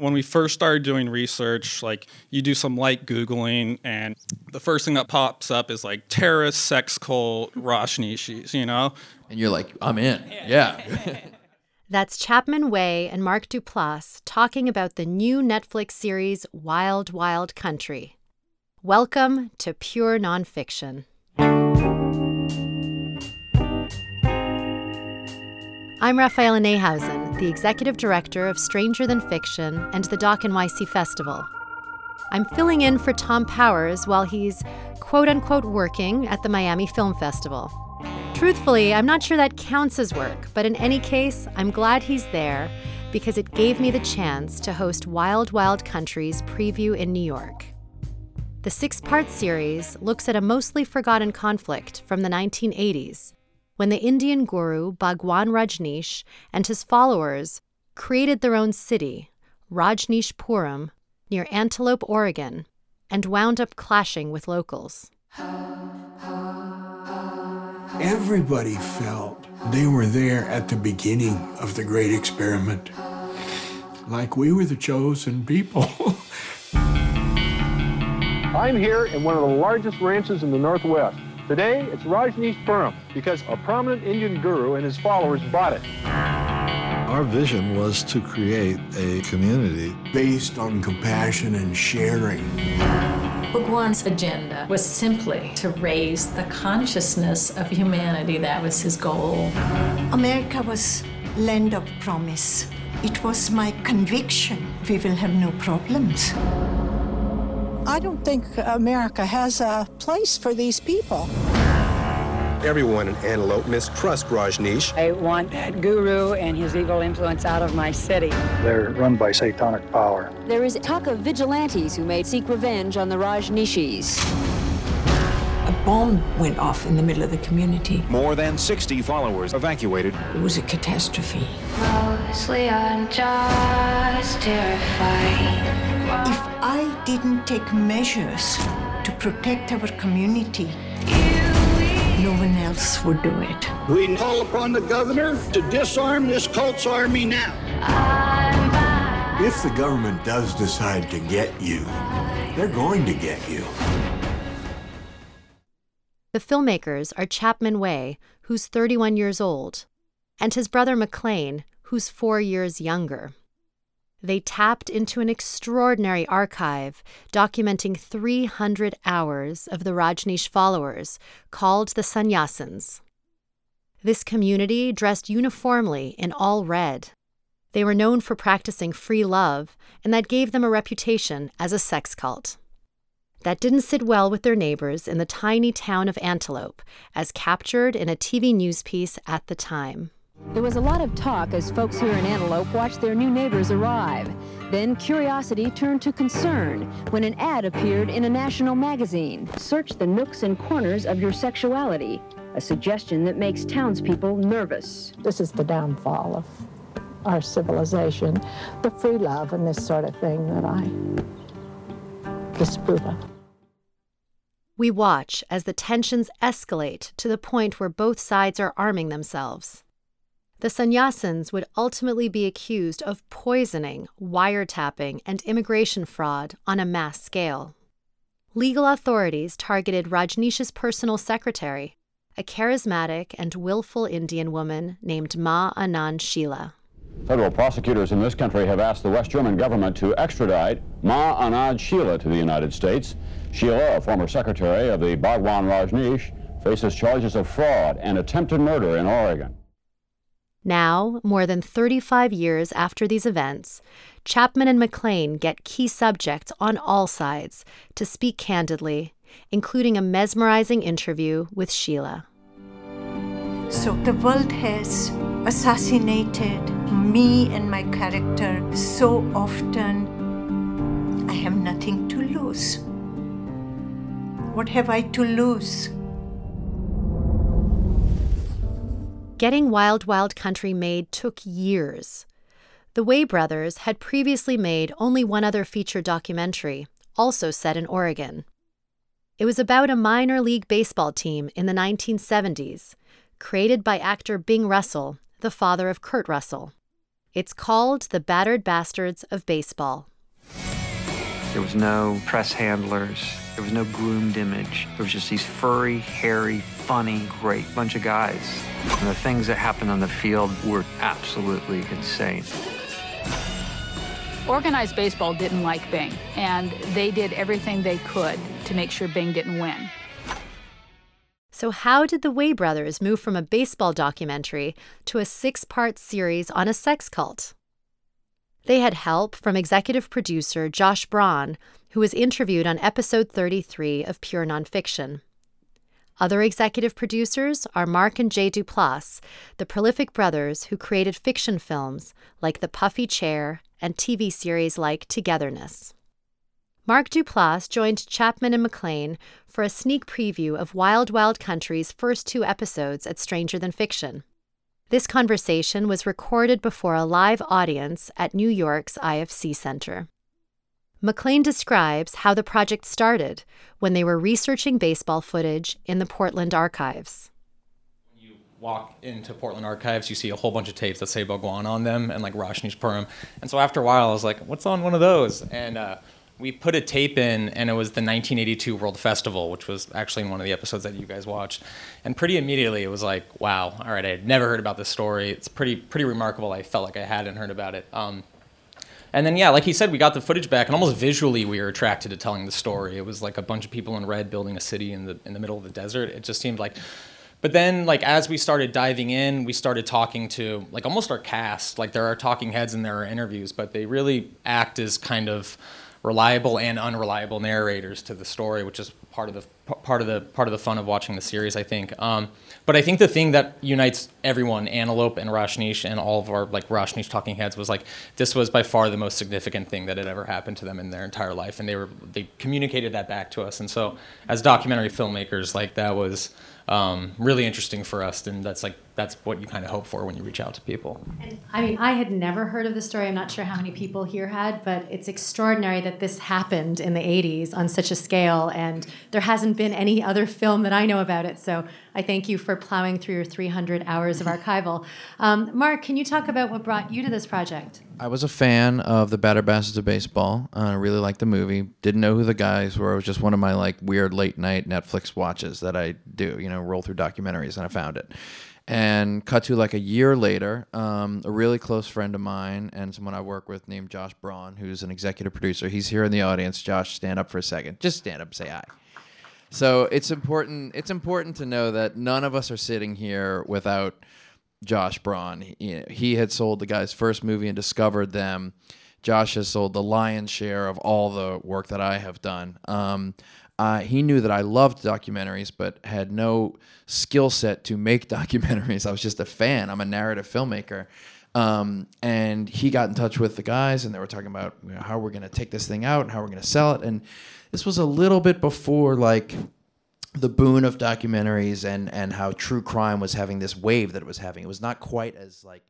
when we first started doing research, like you do some light Googling, and the first thing that pops up is like terrorist, sex cult, Rajneeshis, you know? And you're like, I'm in. Yeah. That's Chapman Way and Mark Duplass talking about the new Netflix series Wild Wild Country. Welcome to Pure Nonfiction. I'm Raphaela Neihausen, the executive director of Stranger Than Fiction and the Doc NYC Festival. I'm filling in for Thom Powers while he's quote unquote working at the Miami Film Festival. Truthfully, I'm not sure that counts as work, but in any case, I'm glad he's there because it gave me the chance to host Wild Wild Country's preview in New York. The six part series looks at a mostly forgotten conflict from the 1980s when the Indian guru Bhagwan Rajneesh and his followers created their own city, Rajneeshpuram, near Antelope, Oregon, and wound up clashing with locals. Everybody felt they were there at the beginning of the great experiment, like we were the chosen people. I'm here in one of the largest ranches in the Northwest. Today, it's Rajneeshpuram because a prominent Indian guru and his followers bought it. Our vision was to create a community based on compassion and sharing. Bhagwan's agenda was simply to raise the consciousness of humanity. That was his goal. America was land of promise. It was my conviction we will have no problems. I don't think America has a place for these people. Everyone in Antelope mistrusts Rajneesh. I want that guru and his evil influence out of my city. They're run by satanic power. There is talk of vigilantes who may seek revenge on the Rajneeshis. A bomb went off in the middle of the community. More than 60 followers evacuated. It was a catastrophe. Mostly unjust, terrified. If I didn't take measures to protect our community, no one else would do it. We call upon the governor to disarm this cult's army now. If the government does decide to get you, they're going to get you. The filmmakers are Chapman Way, who's 31 years old, and his brother McLean, who's four years younger. They tapped into an extraordinary archive documenting 300 hours of the Rajneesh followers, called the Sannyasins. This community dressed uniformly in all red. They were known for practicing free love, and that gave them a reputation as a sex cult. That didn't sit well with their neighbors in the tiny town of Antelope, as captured in a TV news piece at the time. There was a lot of talk as folks here in Antelope watched their new neighbors arrive. Then curiosity turned to concern when an ad appeared in a national magazine. Search the nooks and corners of your sexuality, a suggestion that makes townspeople nervous. This is the downfall of our civilization, the free love and this sort of thing that I disapprove of. We watch as the tensions escalate to the point where both sides are arming themselves. The sannyasins would ultimately be accused of poisoning, wiretapping, and immigration fraud on a mass scale. Legal authorities targeted Rajneesh's personal secretary, a charismatic and willful Indian woman named Ma Anand Sheela. Federal prosecutors in this country have asked the West German government to extradite Ma Anand Sheela to the United States. Sheela, a former secretary of the Bhagwan Rajneesh, faces charges of fraud and attempted murder in Oregon. Now, more than 35 years after these events, Chapman and McLean get key subjects on all sides to speak candidly, including a mesmerizing interview with Sheela. So the world has assassinated me and my character so often. I have nothing to lose. What have I to lose? Getting Wild Wild Country made took years. The Way brothers had previously made only one other feature documentary, also set in Oregon. It was about a minor league baseball team in the 1970s, created by actor Bing Russell, the father of Kurt Russell. It's called The Battered Bastards of Baseball. There was no press handlers. There was no groomed image. There was just these furry, hairy, funny, great bunch of guys. And the things that happened on the field were absolutely insane. Organized baseball didn't like Bing, and they did everything they could to make sure Bing didn't win. So, how did the Way brothers move from a baseball documentary to a six part series on a sex cult? They had help from executive producer Josh Braun, who was interviewed on episode 33 of Pure Nonfiction. Other executive producers are Mark and Jay Duplass, the prolific brothers who created fiction films like The Puffy Chair and TV series like Togetherness. Mark Duplass joined Chapman and McLean for a sneak preview of Wild Wild Country's first two episodes at Stranger Than Fiction. This conversation was recorded before a live audience at New York's IFC Center. McLean describes how the project started when they were researching baseball footage in the Portland archives. You walk into Portland archives, you see a whole bunch of tapes that say Bhagwan on them and like Rajneeshpuram. And so after a while, I was like, what's on one of those? And uh, we put a tape in, and it was the 1982 World Festival, which was actually in one of the episodes that you guys watched. And pretty immediately, it was like, wow, all right, I had never heard about this story. It's pretty pretty remarkable. I felt like I hadn't heard about it. Um, and then yeah, like he said, we got the footage back, and almost visually, we were attracted to telling the story. It was like a bunch of people in red building a city in the in the middle of the desert. It just seemed like but then like as we started diving in we started talking to like almost our cast like there are talking heads and there are interviews but they really act as kind of reliable and unreliable narrators to the story, which is part of the part of the part of the fun of watching the series, I think. Um, but I think the thing that unites everyone, Antelope and Rajneesh and all of our like Rajneesh talking heads, was like this was by far the most significant thing that had ever happened to them in their entire life, and they were they communicated that back to us. And so, as documentary filmmakers, like that was um, really interesting for us, and that's like that's what you kind of hope for when you reach out to people. And, I mean, I had never heard of the story. I'm not sure how many people here had, but it's extraordinary that this happened in the 80s on such a scale, and there hasn't been any other film that I know about it. So I thank you for plowing through your 300 hours of archival. Um, Mark, can you talk about what brought you to this project? I was a fan of the Battered Bastards of Baseball. Uh, I really liked the movie. Didn't know who the guys were. It was just one of my like weird late night Netflix watches that I do. You know, roll through documentaries, and I found it. And cut to like a year later, um, a really close friend of mine and someone I work with named Josh Braun, who's an executive producer. He's here in the audience. Josh, stand up for a second. Just stand up, and say hi. So it's important. It's important to know that none of us are sitting here without Josh Braun. He, he had sold the guy's first movie and discovered them. Josh has sold the lion's share of all the work that I have done. Um, uh, he knew that I loved documentaries, but had no skill set to make documentaries. I was just a fan. I'm a narrative filmmaker. Um, and he got in touch with the guys, and they were talking about you know, how we're going to take this thing out and how we're going to sell it. And this was a little bit before like the boon of documentaries and and how true crime was having this wave that it was having. It was not quite as like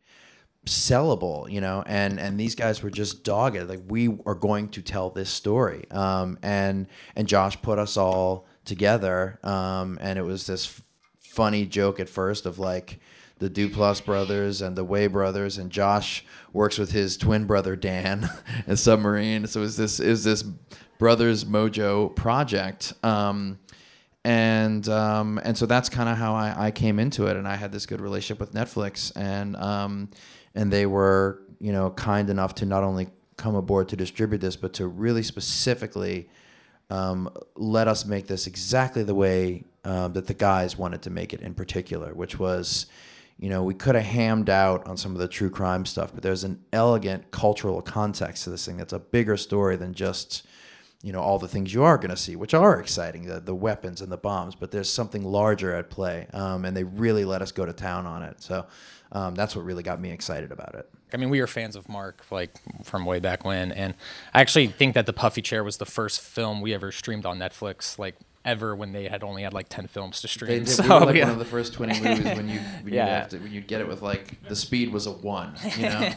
sellable, you know, and and these guys were just dogged. Like we are going to tell this story, um, and and Josh put us all together, um, and it was this f- funny joke at first of like the Duplass brothers and the Way brothers, and Josh works with his twin brother Dan, a submarine. So is this is this brothers mojo project. Um, and um, and so that's kind of how I, I came into it, and I had this good relationship with Netflix, and um, and they were you know kind enough to not only come aboard to distribute this, but to really specifically um, let us make this exactly the way uh, that the guys wanted to make it in particular, which was you know, we could have hammed out on some of the true crime stuff, but there's an elegant cultural context to this thing that's a bigger story than just, you know, all the things you are going to see, which are exciting, the, the weapons and the bombs, but there's something larger at play. Um, and they really let us go to town on it. So um, that's what really got me excited about it. I mean, we were fans of Mark like from way back when, and I actually think that the Puffy Chair was the first film we ever streamed on Netflix. Like ever when they had only had like 10 films to stream. They did, so, we were like yeah. one of the first 20 movies when you when yeah. you to, when you get it with like the speed was a 1, you know.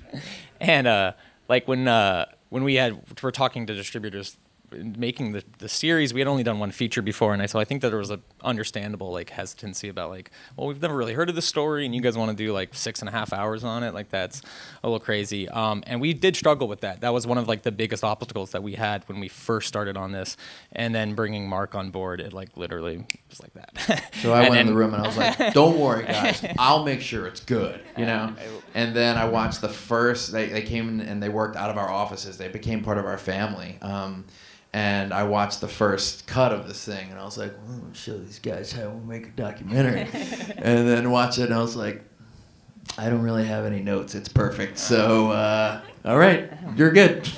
and uh like when uh when we had we're talking to distributors making the, the series, we had only done one feature before, and I so I think that there was a understandable like hesitancy about like, well, we've never really heard of the story, and you guys want to do like six and a half hours on it, like that's a little crazy. Um, and we did struggle with that. That was one of like the biggest obstacles that we had when we first started on this, and then bringing Mark on board, it like literally was like that. So I went in the room and I was like, "Don't worry, guys. I'll make sure it's good." You know. And then I watched the first. They, they came in and they worked out of our offices. They became part of our family. Um, and I watched the first cut of this thing, and I was like, well, "I'll show these guys how we make a documentary." and then watch it, and I was like, "I don't really have any notes. It's perfect." So, uh, all right, you're good.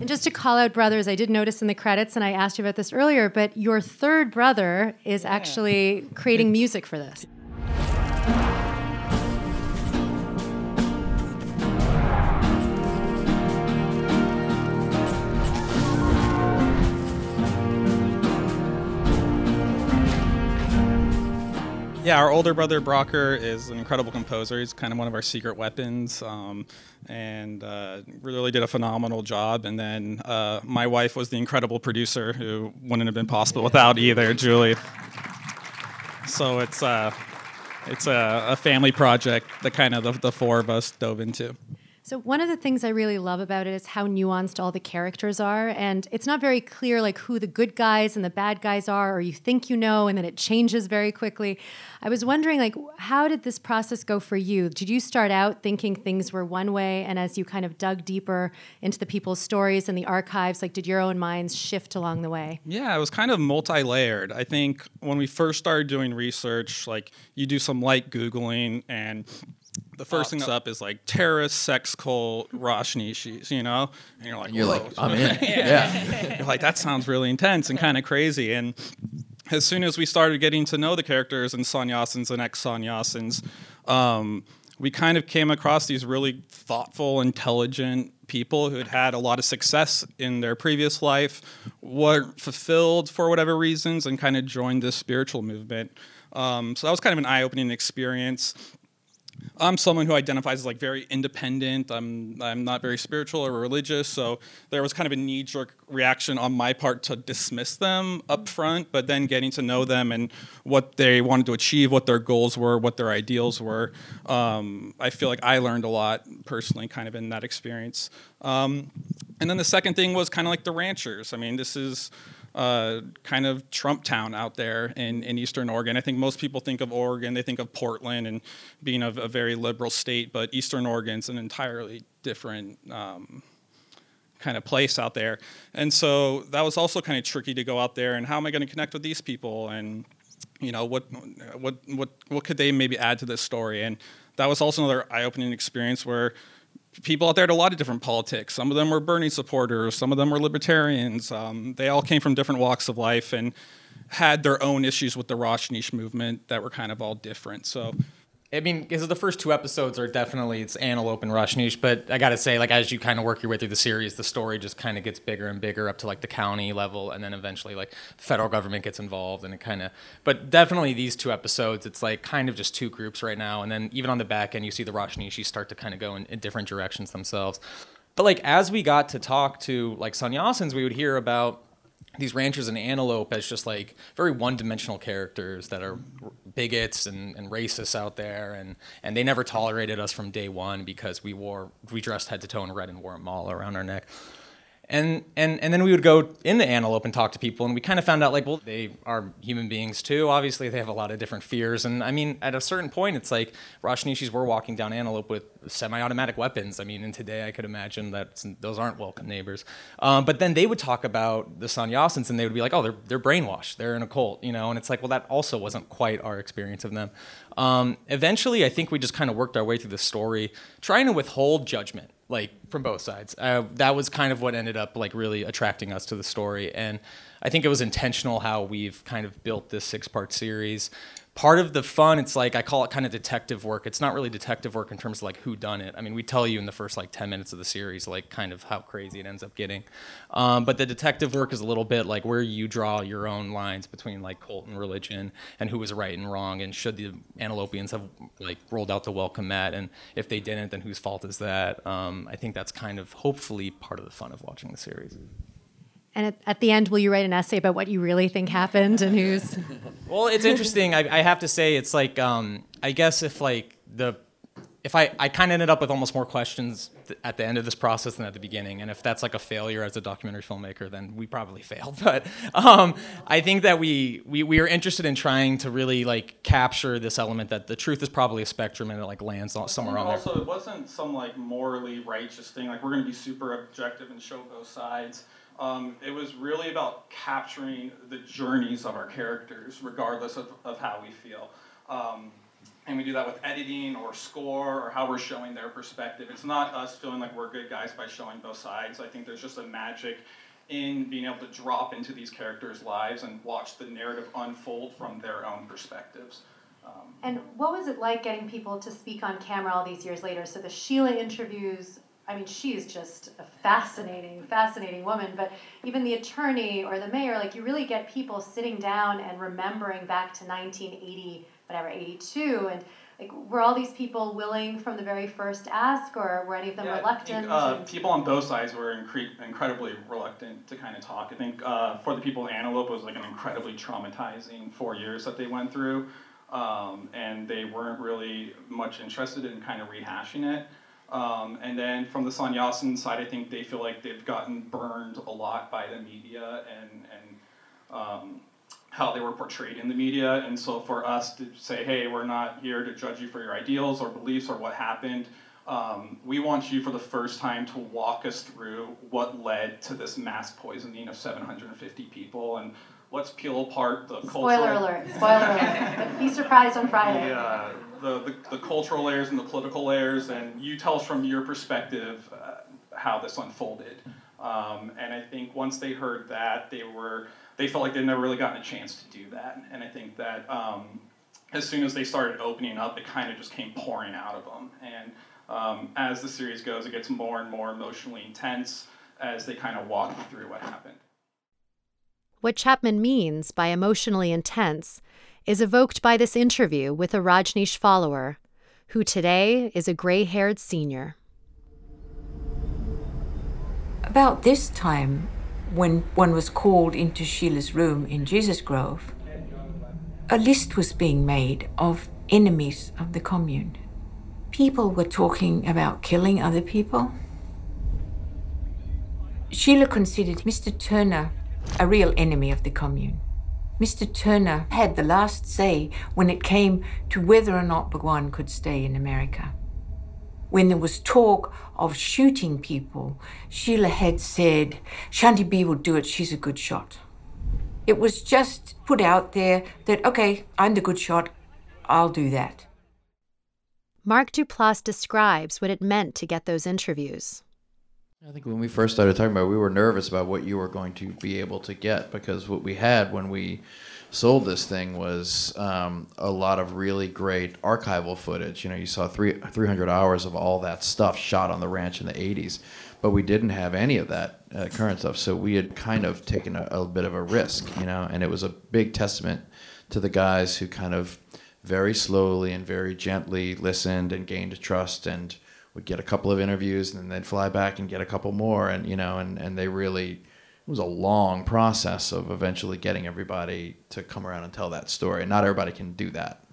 And just to call out brothers, I did notice in the credits, and I asked you about this earlier, but your third brother is actually creating music for this. Yeah, our older brother Brocker is an incredible composer. He's kind of one of our secret weapons, um, and uh, really did a phenomenal job. And then uh, my wife was the incredible producer, who wouldn't have been possible without either Julie. So it's uh, it's a, a family project that kind of the, the four of us dove into. So one of the things I really love about it is how nuanced all the characters are, and it's not very clear like who the good guys and the bad guys are, or you think you know, and then it changes very quickly. I was wondering, like, how did this process go for you? Did you start out thinking things were one way, and as you kind of dug deeper into the people's stories and the archives, like, did your own minds shift along the way? Yeah, it was kind of multi-layered. I think when we first started doing research, like you do some light googling, and the first thing that's up is like terrorist, sex cult, Rajneeshis, you know, and you're like, You're "Whoa." like, "I'm in." Yeah. you're like that sounds really intense and kind of crazy. And as soon as we started getting to know the characters and sannyasins and ex-sannyasins, um, we kind of came across these really thoughtful, intelligent people who had had a lot of success in their previous life, weren't fulfilled for whatever reasons, and kind of joined this spiritual movement. Um, so that was kind of an eye-opening experience. I'm someone who identifies as like very independent. I'm I'm not very spiritual or religious, so there was kind of a knee-jerk reaction on my part to dismiss them up front, but then getting to know them and what they wanted to achieve, what their goals were, what their ideals were. Um, I feel like I learned a lot personally, kind of in that experience. Um, and then the second thing was kind of like the ranchers. I mean, this is uh, kind of Trump town out there in, in Eastern Oregon. I think most people think of Oregon, they think of Portland and being a, a very liberal state, but Eastern Oregon's an entirely different um, kind of place out there. And so that was also kind of tricky to go out there and how am I going to connect with these people and you know what what what what could they maybe add to this story and that was also another eye-opening experience where people out there had a lot of different politics. Some of them were Bernie supporters, some of them were libertarians. Um, they all came from different walks of life and had their own issues with the Rajneesh movement that were kind of all different. So I mean, because the first two episodes are definitely it's Antelope and Rajneesh, but I gotta say, like as you kind of work your way through the series, the story just kind of gets bigger and bigger up to like the county level, and then eventually like the federal government gets involved, and it kind of. But definitely these two episodes, it's like kind of just two groups right now, and then even on the back end, you see the Rajneeshis start to kind of go in, in different directions themselves. But like as we got to talk to like sannyasins, we would hear about these ranchers and antelope as just like very one-dimensional characters that are bigots and, and racists out there and and they never tolerated us from day one because we wore we dressed head to toe in red and wore a mala around our neck and and and then we would go into antelope and talk to people and we kind of found out like well they are human beings too. Obviously they have a lot of different fears and i mean at a certain point it's like rajneeshis were walking down antelope with semi-automatic weapons. I mean and today i could imagine that those aren't welcome neighbors. Um, but then they would talk about the sannyasins and they would be like oh they're, they're brainwashed. They're in a cult you know? And it's like well that also wasn't quite our experience of them. Um, eventually i think we just kind of worked our way through the story trying to withhold judgment like from both sides. Uh, that was kind of what ended up like really attracting us to the story, and I think it was intentional how we've kind of built this six-part series. Part of the fun, it's like I call it kind of detective work. It's not really detective work in terms of like who done it. I mean, we tell you in the first like ten minutes of the series like kind of how crazy it ends up getting, um, but the detective work is a little bit like where you draw your own lines between like cult and religion and who was right and wrong, and should the Antelopians have like rolled out the welcome mat, and if they didn't, then whose fault is that? Um, I think that's kind of hopefully part of the fun of watching the series. And at, at the end, will you write an essay about what you really think happened and who's? Well, it's interesting. I, I have to say, it's like um, I guess if like the if I, I kind of ended up with almost more questions th- at the end of this process than at the beginning. And if that's like a failure as a documentary filmmaker, then we probably failed. But um, I think that we, we, we are interested in trying to really like capture this element that the truth is probably a spectrum and it like lands on, somewhere on there. also, it wasn't some like morally righteous thing, like we're going to be super objective and show both sides. Um, it was really about capturing the journeys of our characters, regardless of, of how we feel. Um, and we do that with editing or score or how we're showing their perspective. It's not us feeling like we're good guys by showing both sides. I think there's just a magic in being able to drop into these characters' lives and watch the narrative unfold from their own perspectives. Um, And what was it like getting people to speak on camera all these years later? So the Sheela interviews, I mean, she's just a fascinating, fascinating woman. But even the attorney or the mayor, like you really get people sitting down and remembering back to 1980, whatever, 82. And like, were all these people willing from the very first ask, or were any of them Yeah, I reluctant? think, uh, And- people on both sides were incre- incredibly reluctant to kind of talk. I think uh, for the people in Antelope, it was like an incredibly traumatizing four years that they went through, um, and they weren't really much interested in kind of rehashing it. Um, and then from the Sannyasin side, I think they feel like they've gotten burned a lot by the media and and um, how they were portrayed in the media. And so for us to say, hey, we're not here to judge you for your ideals or beliefs or what happened. Um, we want you for the first time to walk us through what led to this mass poisoning of 750 people and let's peel apart the Spoiler cultural alert! Spoiler alert! But be surprised on Friday. the, uh, the, the, the cultural layers and the political layers, and you tell us from your perspective uh, how this unfolded. Um, and I think once they heard that, they were they felt like they'd never really gotten a chance to do that. And I think that um, as soon as they started opening up, it kind of just came pouring out of them. And um, as the series goes, it gets more and more emotionally intense as they kind of walk through what happened. What Chapman means by emotionally intense is evoked by this interview with a Rajneesh follower, who today is a gray haired senior. About this time, when one was called into Sheela's room in Jesus Grove, a list was being made of enemies of the commune. People were talking about killing other people. Sheela considered Mr. Turner a real enemy of the commune. Mr. Turner had the last say when it came to whether or not Bhagwan could stay in America. When there was talk of shooting people, Sheela had said, Shanti B will do it, she's a good shot. It was just put out there that, okay, I'm the good shot, I'll do that. Mark Duplass describes what it meant to get those interviews. I think when we first started talking about it, we were nervous about what you were going to be able to get because what we had when we sold this thing was um, a lot of really great archival footage. You know, you saw three, 300 hours of all that stuff shot on the ranch in the 80s, but we didn't have any of that uh, current stuff. So we had kind of taken a, a bit of a risk, you know, and it was a big testament to the guys who kind of very slowly and very gently listened and gained trust and would get a couple of interviews and then they'd fly back and get a couple more and you know and, and they really it was a long process of eventually getting everybody to come around and tell that story and not everybody can do that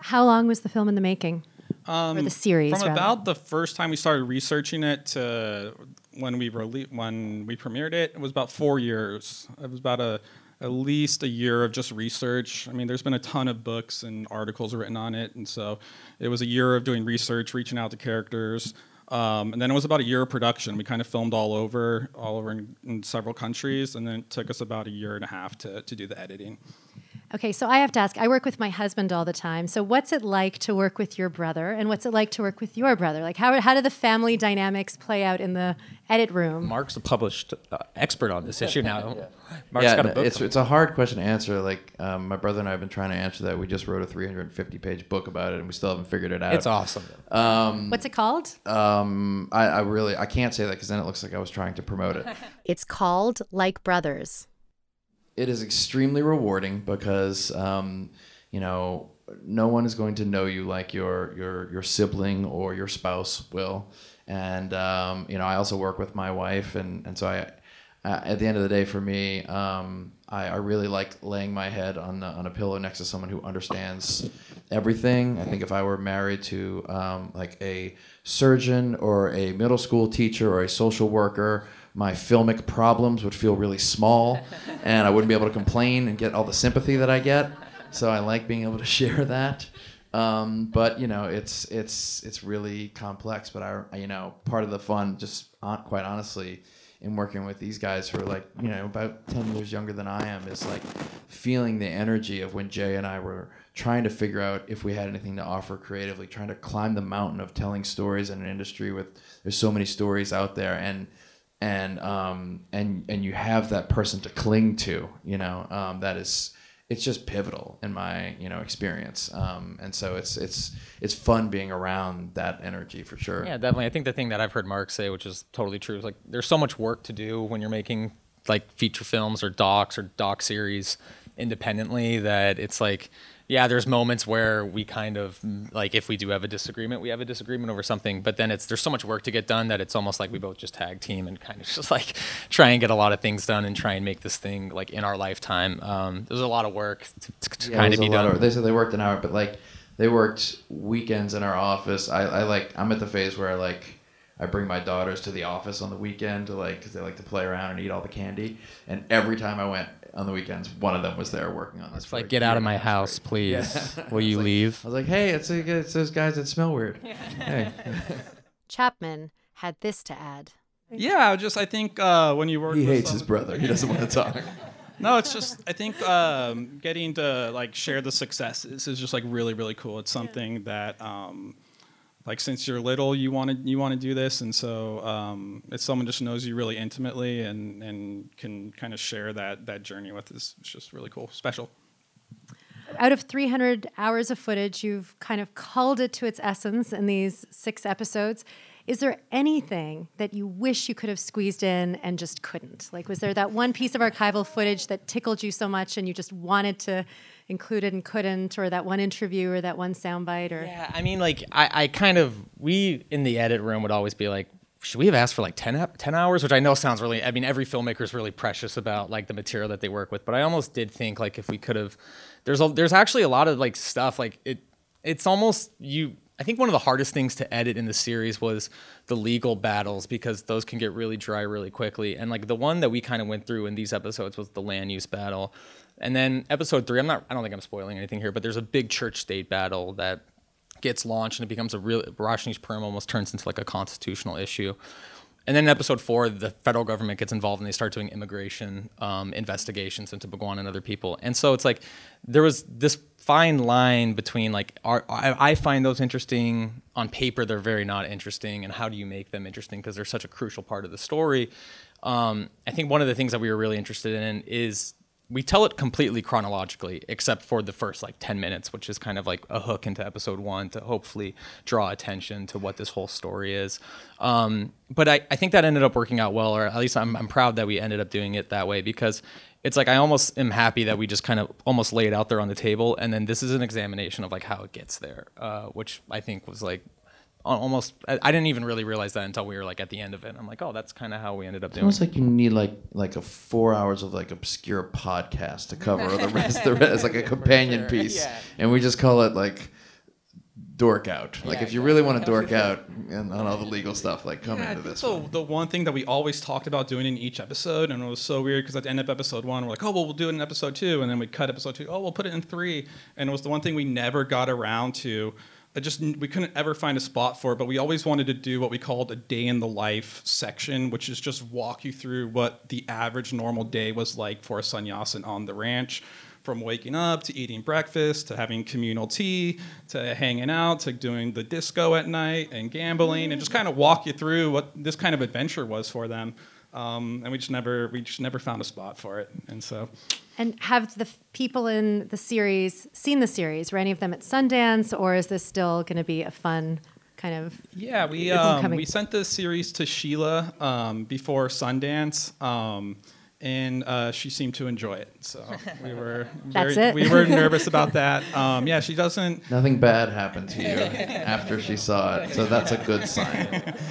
How long was the film in the making? Um, or the series, From rather? about the first time we started researching it to when we rele- when we premiered it, it was about four years. It was about a at least a year of just research. I mean, there's been a ton of books and articles written on it, and so it was a year of doing research, reaching out to characters. Um, and then it was about a year of production. We kind of filmed all over, all over in, in several countries, and then it took us about a year and a half to, to do the editing. Okay, so I have to ask I work with my husband all the time. So, what's it like to work with your brother, and what's it like to work with your brother? Like, how, how do the family dynamics play out in the edit room? Mark's a published uh, expert on this issue now. Mark's yeah, got a book. it's it's a hard question to answer. Like um, my brother and I have been trying to answer that. We just wrote a 350 page book about it, and we still haven't figured it out. It's awesome. Um, What's it called? Um, I, I really I can't say that because then it looks like I was trying to promote it. It's called Like Brothers. It is extremely rewarding because um, you know no one is going to know you like your your your sibling or your spouse will and um, you know I also work with my wife and and so I at the end of the day, for me, um, I, I really like laying my head on the, on a pillow next to someone who understands everything. I think if I were married to um, like a surgeon or a middle school teacher or a social worker, my filmic problems would feel really small, and I wouldn't be able to complain and get all the sympathy that I get. So I like being able to share that. Um, but you know, it's it's it's really complex. But I, you know, part of the fun, just quite honestly, in working with these guys who are like you know about ten years younger than I am, is like feeling the energy of when Jay and I were trying to figure out if we had anything to offer creatively, trying to climb the mountain of telling stories in an industry with there's so many stories out there and and um and and you have that person to cling to you know um that is it's just pivotal in my you know experience um and so it's it's it's fun being around that energy for sure Yeah, definitely. I think the thing that I've heard Mark say, which is totally true, is like there's so much work to do when you're making like feature films or docs or doc series independently that it's like, yeah, there's moments where we kind of mm, like if we do have a disagreement, we have a disagreement over something, but then it's there's so much work to get done that it's almost like we both just tag team and kind of just like try and get a lot of things done and try and make this thing like in our lifetime. Um, there's a lot of work to, to Yeah, kind of be done. of- they said they worked an hour, but like they worked weekends in our office. I, I like I'm at the phase where I like I bring my daughters to the office on the weekend to like because they like to play around and eat all the candy. And every time I went on the weekends, one of them was there working on this. for like, "Get out of my and a half house, straight." please. Yeah. Will you like- leave? I was like, hey, it's it's those guys that smell weird. Hey. Chapman had this to add. Yeah, just I think uh, when you work, He with hates his brother. He doesn't want to talk. No, it's just I think um, getting to like share the successes is just like really really cool. It's something that um, like since you're little you want to you want to do this, and so um, someone just knows you really intimately and and can kind of share that that journey with. Is it's just really cool, special. Out of 300 hours of footage, you've kind of culled it to its essence in these six episodes. Is there anything that you wish you could have squeezed in and just couldn't? Like, was there that one piece of archival footage that tickled you so much and you just wanted to include it and couldn't, or that one interview or that one soundbite? Or Yeah, I mean, like I, I kind of we in the edit room would always be like, should we have asked for like 10, 10 hours? Which I know sounds really. I mean, every filmmaker is really precious about like the material that they work with, but I almost did think like if we could have, there's a, there's actually a lot of like stuff like it. It's almost you. I think one of the hardest things to edit in the series was the legal battles because those can get really dry really quickly. And like the one that we kind of went through in these episodes was the land use battle. And then episode three, I'm not, I don't think I'm spoiling anything here, but there's a big church state battle that gets launched and it becomes a real Rajneeshpuram almost turns into like a constitutional issue. And then in episode four, the federal government gets involved and they start doing immigration um, investigations into Bhagwan and other people. And so it's like there was this fine line between like are, I, I find those interesting on paper. They're very not interesting, and how do you make them interesting because they're such a crucial part of the story. Um, I think one of the things that we were really interested in is we tell it completely chronologically, except for the first like 10 minutes, which is kind of like a hook into episode one to hopefully draw attention to what this whole story is. Um, but I, I think that ended up working out well, or at least I'm, I'm proud that we ended up doing it that way because it's like I almost am happy that we just kind of almost lay it out there on the table. And then this is an examination of like how it gets there, uh, which I think was like almost, I, I didn't even really realize that until we were like at the end of it. I'm like, oh, that's kind of how we ended up It's doing almost like you need like like a four hours of like obscure podcast to cover the rest. The rest like a companion sure. piece, Yeah. and we just call it like dork out. Like Yeah, if you really want to dork out and on all the legal stuff, like come Yeah, into this. so one. the one thing that we always talked about doing in each episode, and it was so weird because at the end of episode one, we're like, oh, well, we'll do it in episode two, and then we cut episode two. Oh, we'll put it in three, and it was the one thing we never got around to. I just we couldn't ever find a spot for it, but we always wanted to do what we called a day in the life section, which is just walk you through what the average normal day was like for a sannyasin on the ranch from waking up to eating breakfast to having communal tea to hanging out to doing the disco at night and gambling and just kind of walk you through what this kind of adventure was for them. Um, and we just never we just never found a spot for it. And so And have the f- people in the series seen the series? Were any of them at Sundance, or is this still going to be a fun kind of? Yeah, we um, we sent the series to Sheela um, before Sundance, um, and uh, she seemed to enjoy it. So we were That's very, it. we were nervous about that. Um, yeah, she doesn't. Nothing bad happened to you after she saw it, so that's a good sign.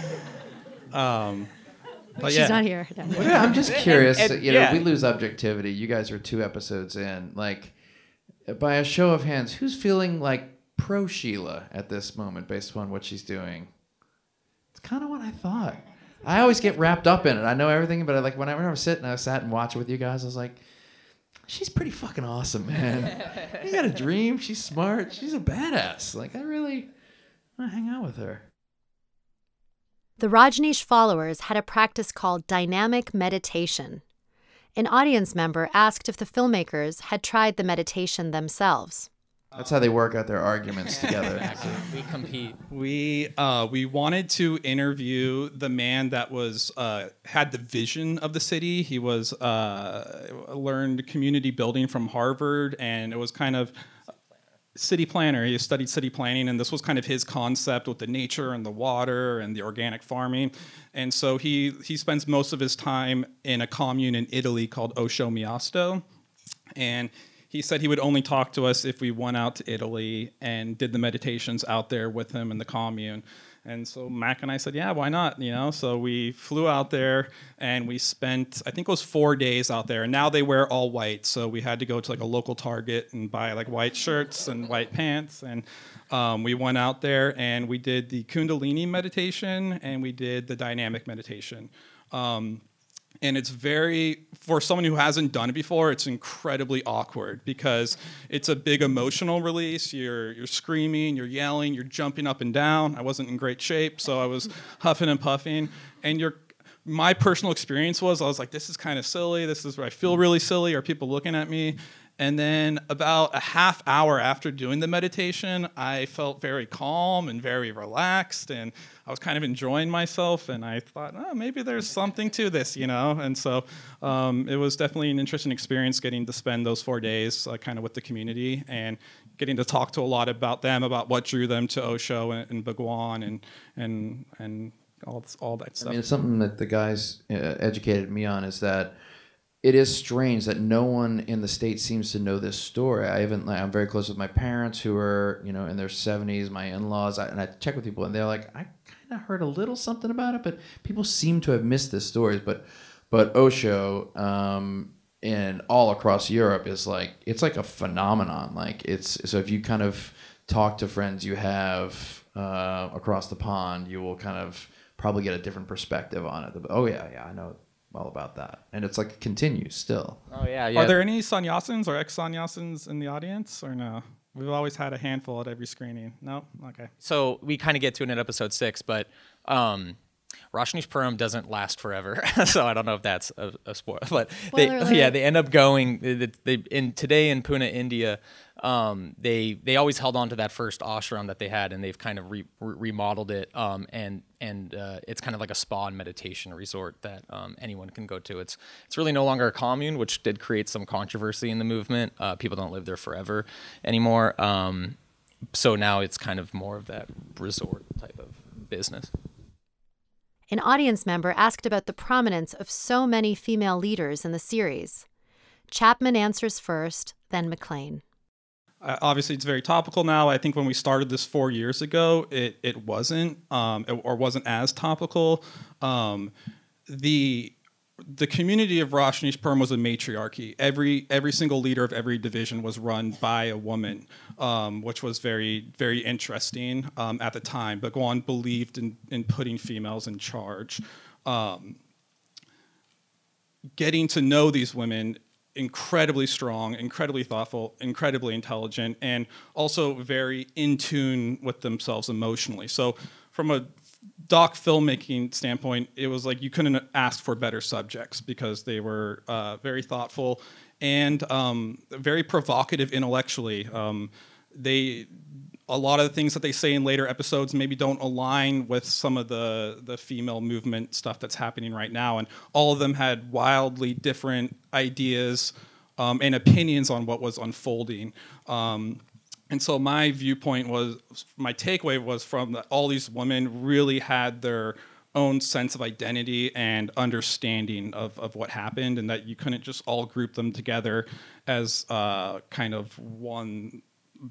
Um, But She's yeah. not here. No. Well, yeah, I'm just curious. and- you know, yeah. we lose objectivity. You guys are two episodes in. Like, by a show of hands, who's feeling like pro Sheela at this moment, based upon what she's doing? It's kind of what I thought. I always get wrapped up in it. I know everything, but I, like whenever I was sitting, I sat and watched with you guys. I was like, she's pretty fucking awesome, man. you got a dream. She's smart. She's a badass. Like, I really want to hang out with her. The Rajneesh followers had a practice called dynamic meditation. An audience member asked if the filmmakers had tried the meditation themselves. That's how they work out their arguments together. we compete. We uh, we wanted to interview the man that was uh, had the vision of the city. He was uh, learned community building from Harvard, and it was kind of city planner. He studied city planning, and this was kind of his concept with the nature and the water and the organic farming. And so he he spends most of his time in a commune in Italy called Osho Miasto, and he said he would only talk to us if we went out to Italy and did the meditations out there with him in the commune. And so Mac and I said, yeah, why not? You know, so we flew out there and we spent, I think it was four days out there. And now they wear all white, so we had to go to like a local Target and buy like white shirts and white pants. And um, we went out there and we did the Kundalini meditation and we did the dynamic meditation. Um, and it's very for someone who hasn't done it before it's incredibly awkward because it's a big emotional release. You're you're screaming you're yelling you're jumping up and down. I wasn't in great shape so i was huffing and puffing. And you're my personal experience was i was like this is kind of silly. This is where i feel really silly. Are people looking at me and then about a half hour after doing the meditation, I felt very calm and very relaxed, and I was kind of enjoying myself. And I thought, oh, maybe there's something to this, you know. And so um, it was definitely an interesting experience getting to spend those four days uh, kind of with the community and getting to talk to a lot about them, about what drew them to Osho and, and Bhagwan and and and all all that stuff. I mean, it's something that the guys uh, educated me on is that it is strange that no one in the state seems to know this story. I even like, I'm very close with my parents who are you know in their 70s, my in-laws, I, and I check with people and they're like, I kind of heard a little something about it, but people seem to have missed this story. But but Osho um, and all across Europe is like it's like a phenomenon. Like it's so if you kind of talk to friends you have uh, across the pond, you will kind of probably get a different perspective on it. Oh yeah, yeah, I know all about that, and it's like continues still. Oh yeah, yeah. Are there any sannyasins or ex sannyasins in the audience, or no? We've always had a handful at every screening. No, okay. So we kind of get to it in episode six, but um, Rajneeshpuram doesn't last forever. so I don't know if that's a, a spoiler, but they, yeah, they end up going. They, they, in today in Pune, India, um, they they always held on to that first ashram that they had, and they've kind of re, re- remodeled it, um, and and uh, it's kind of like a spa and meditation resort that um, anyone can go to. It's it's really no longer a commune, which did create some controversy in the movement. Uh, people don't live there forever anymore. Um, so now it's kind of more of that resort type of business. An audience member asked about the prominence of so many female leaders in the series. Chapman answers first, then McLean. Uh, obviously, it's very topical now. I think when we started this four years ago, it it wasn't, um, it- or wasn't as topical. Um, the the community of Rajneeshpuram was a matriarchy. Every every single leader of every division was run by a woman, um, which was very very interesting um, at the time. Bhagwan believed in in putting females in charge. Um, getting to know these women incredibly strong, incredibly thoughtful, incredibly intelligent, and also very in tune with themselves emotionally. So, from a doc filmmaking standpoint, it was like you couldn't ask for better subjects because they were uh, very thoughtful and um, very provocative intellectually. Um, they a lot of the things that they say in later episodes maybe don't align with some of the the female movement stuff that's happening right now and all of them had wildly different ideas um, and opinions on what was unfolding um, and so my viewpoint was my takeaway was from that all these women really had their own sense of identity and understanding of, of what happened and that you couldn't just all group them together as uh, kind of one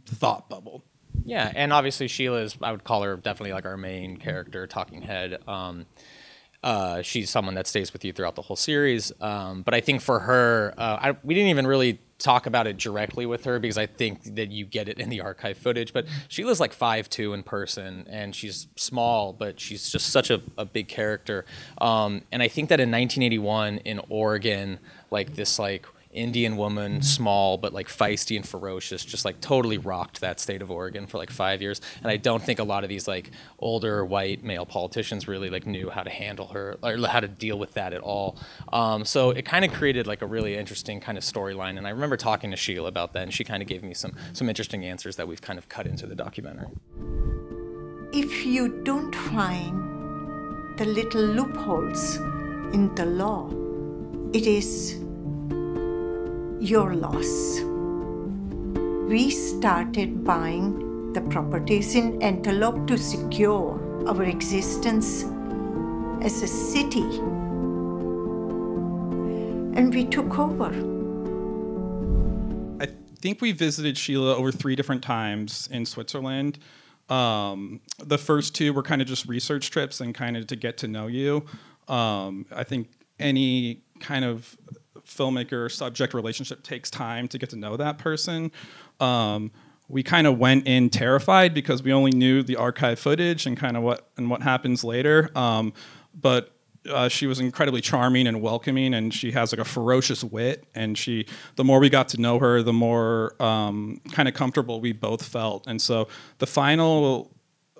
thought bubble Yeah, and obviously Sheela is I would call her definitely like our main character, talking head. Um, uh, she's someone that stays with you throughout the whole series. Um, but I think for her, uh, I, we didn't even really talk about it directly with her because I think that you get it in the archive footage. But she Sheela's like five two in person, and she's small, but she's just such a, a big character. Um, and I think that in 1981 in Oregon, like this like Indian woman, small but like feisty and ferocious, just like totally rocked that state of Oregon for like five years. And I don't think a lot of these like older white male politicians really like knew how to handle her or how to deal with that at all. Um, so it kind of created like a really interesting kind of storyline. And I remember talking to Sheela about that, and she kind of gave me some some interesting answers that we've kind of cut into the documentary. If you don't find the little loopholes in the law, it is your loss. We started buying the properties in Antelope to secure our existence as a city. And we took over. I think we visited Sheela over three different times in Switzerland. Um, the first two were kind of just research trips and kind of to get to know you. Um, I think any kind of filmmaker subject relationship takes time to get to know that person. Um, we kind of went in terrified because we only knew the archive footage and kind of what and what happens later. Um, but uh, she was incredibly charming and welcoming, and she has like a ferocious wit. And she, the more we got to know her, the more um, kind of comfortable we both felt. And so the final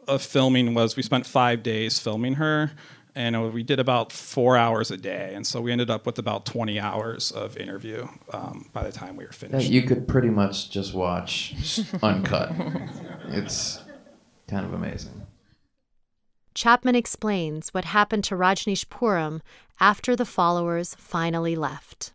of filming was we spent five days filming her and uh, we did about four hours a day, and so we ended up with about 20 hours of interview um, by the time we were finished. you could pretty much just watch uncut. it's kind of amazing. Chapman explains what happened to Rajneeshpuram after the followers finally left.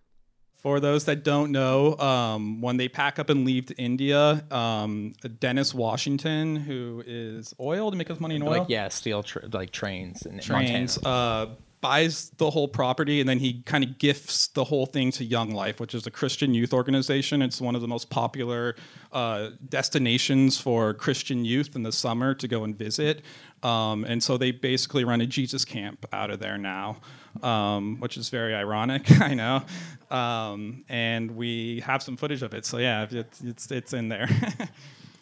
For those that don't know, um, when they pack up and leave to India, um, Dennis Washington, who is oil to make his money in oil, Like yeah, steel tr- like trains and trains, uh, buys the whole property, and then he kind of gifts the whole thing to Young Life, which is a Christian youth organization. It's one of the most popular uh, destinations for Christian youth in the summer to go and visit. Um, and so they basically run a Jesus camp out of there now, um, which is very ironic, I know. Um, and we have some footage of it, so yeah, it's it's, it's in there.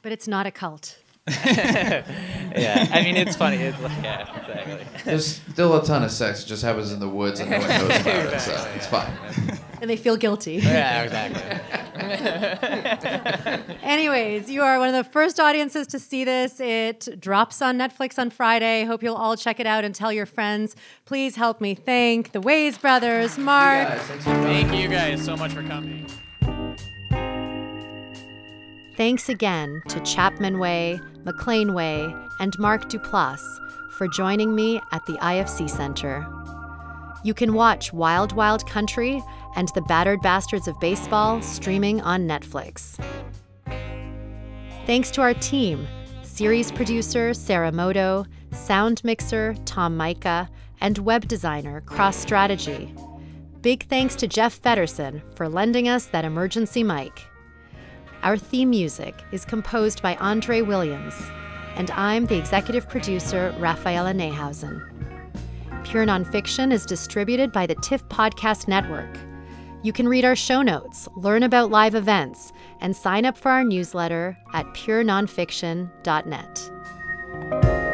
But it's not a cult. yeah, I mean it's funny. It's like yeah, exactly. There's still a ton of sex. It just happens in the woods and no one knows about it, so Exactly, it's fine. And they feel guilty. Yeah, exactly. Anyways, you are one of the first audiences to see this. It drops on Netflix on Friday. Hope you'll all check it out and tell your friends. Please help me thank the Ways brothers, Mark. Thank you guys so much for coming. Thanks again to Chapman Way, Maclain Way, and Mark Duplass for joining me at the IFC Center. You can watch Wild Wild Country and The Battered Bastards of Baseball streaming on Netflix. Thanks to our team series producer Sarah Moto, sound mixer Tom Micah, and web designer Cross Strategy. Big thanks to Jeff Fedderson for lending us that emergency mic. Our theme music is composed by Andre Williams, and I'm the executive producer, Raphaela Neihausen. Pure Nonfiction is distributed by the TIFF Podcast Network. You can read our show notes, learn about live events, and sign up for our newsletter at purenonfiction.net.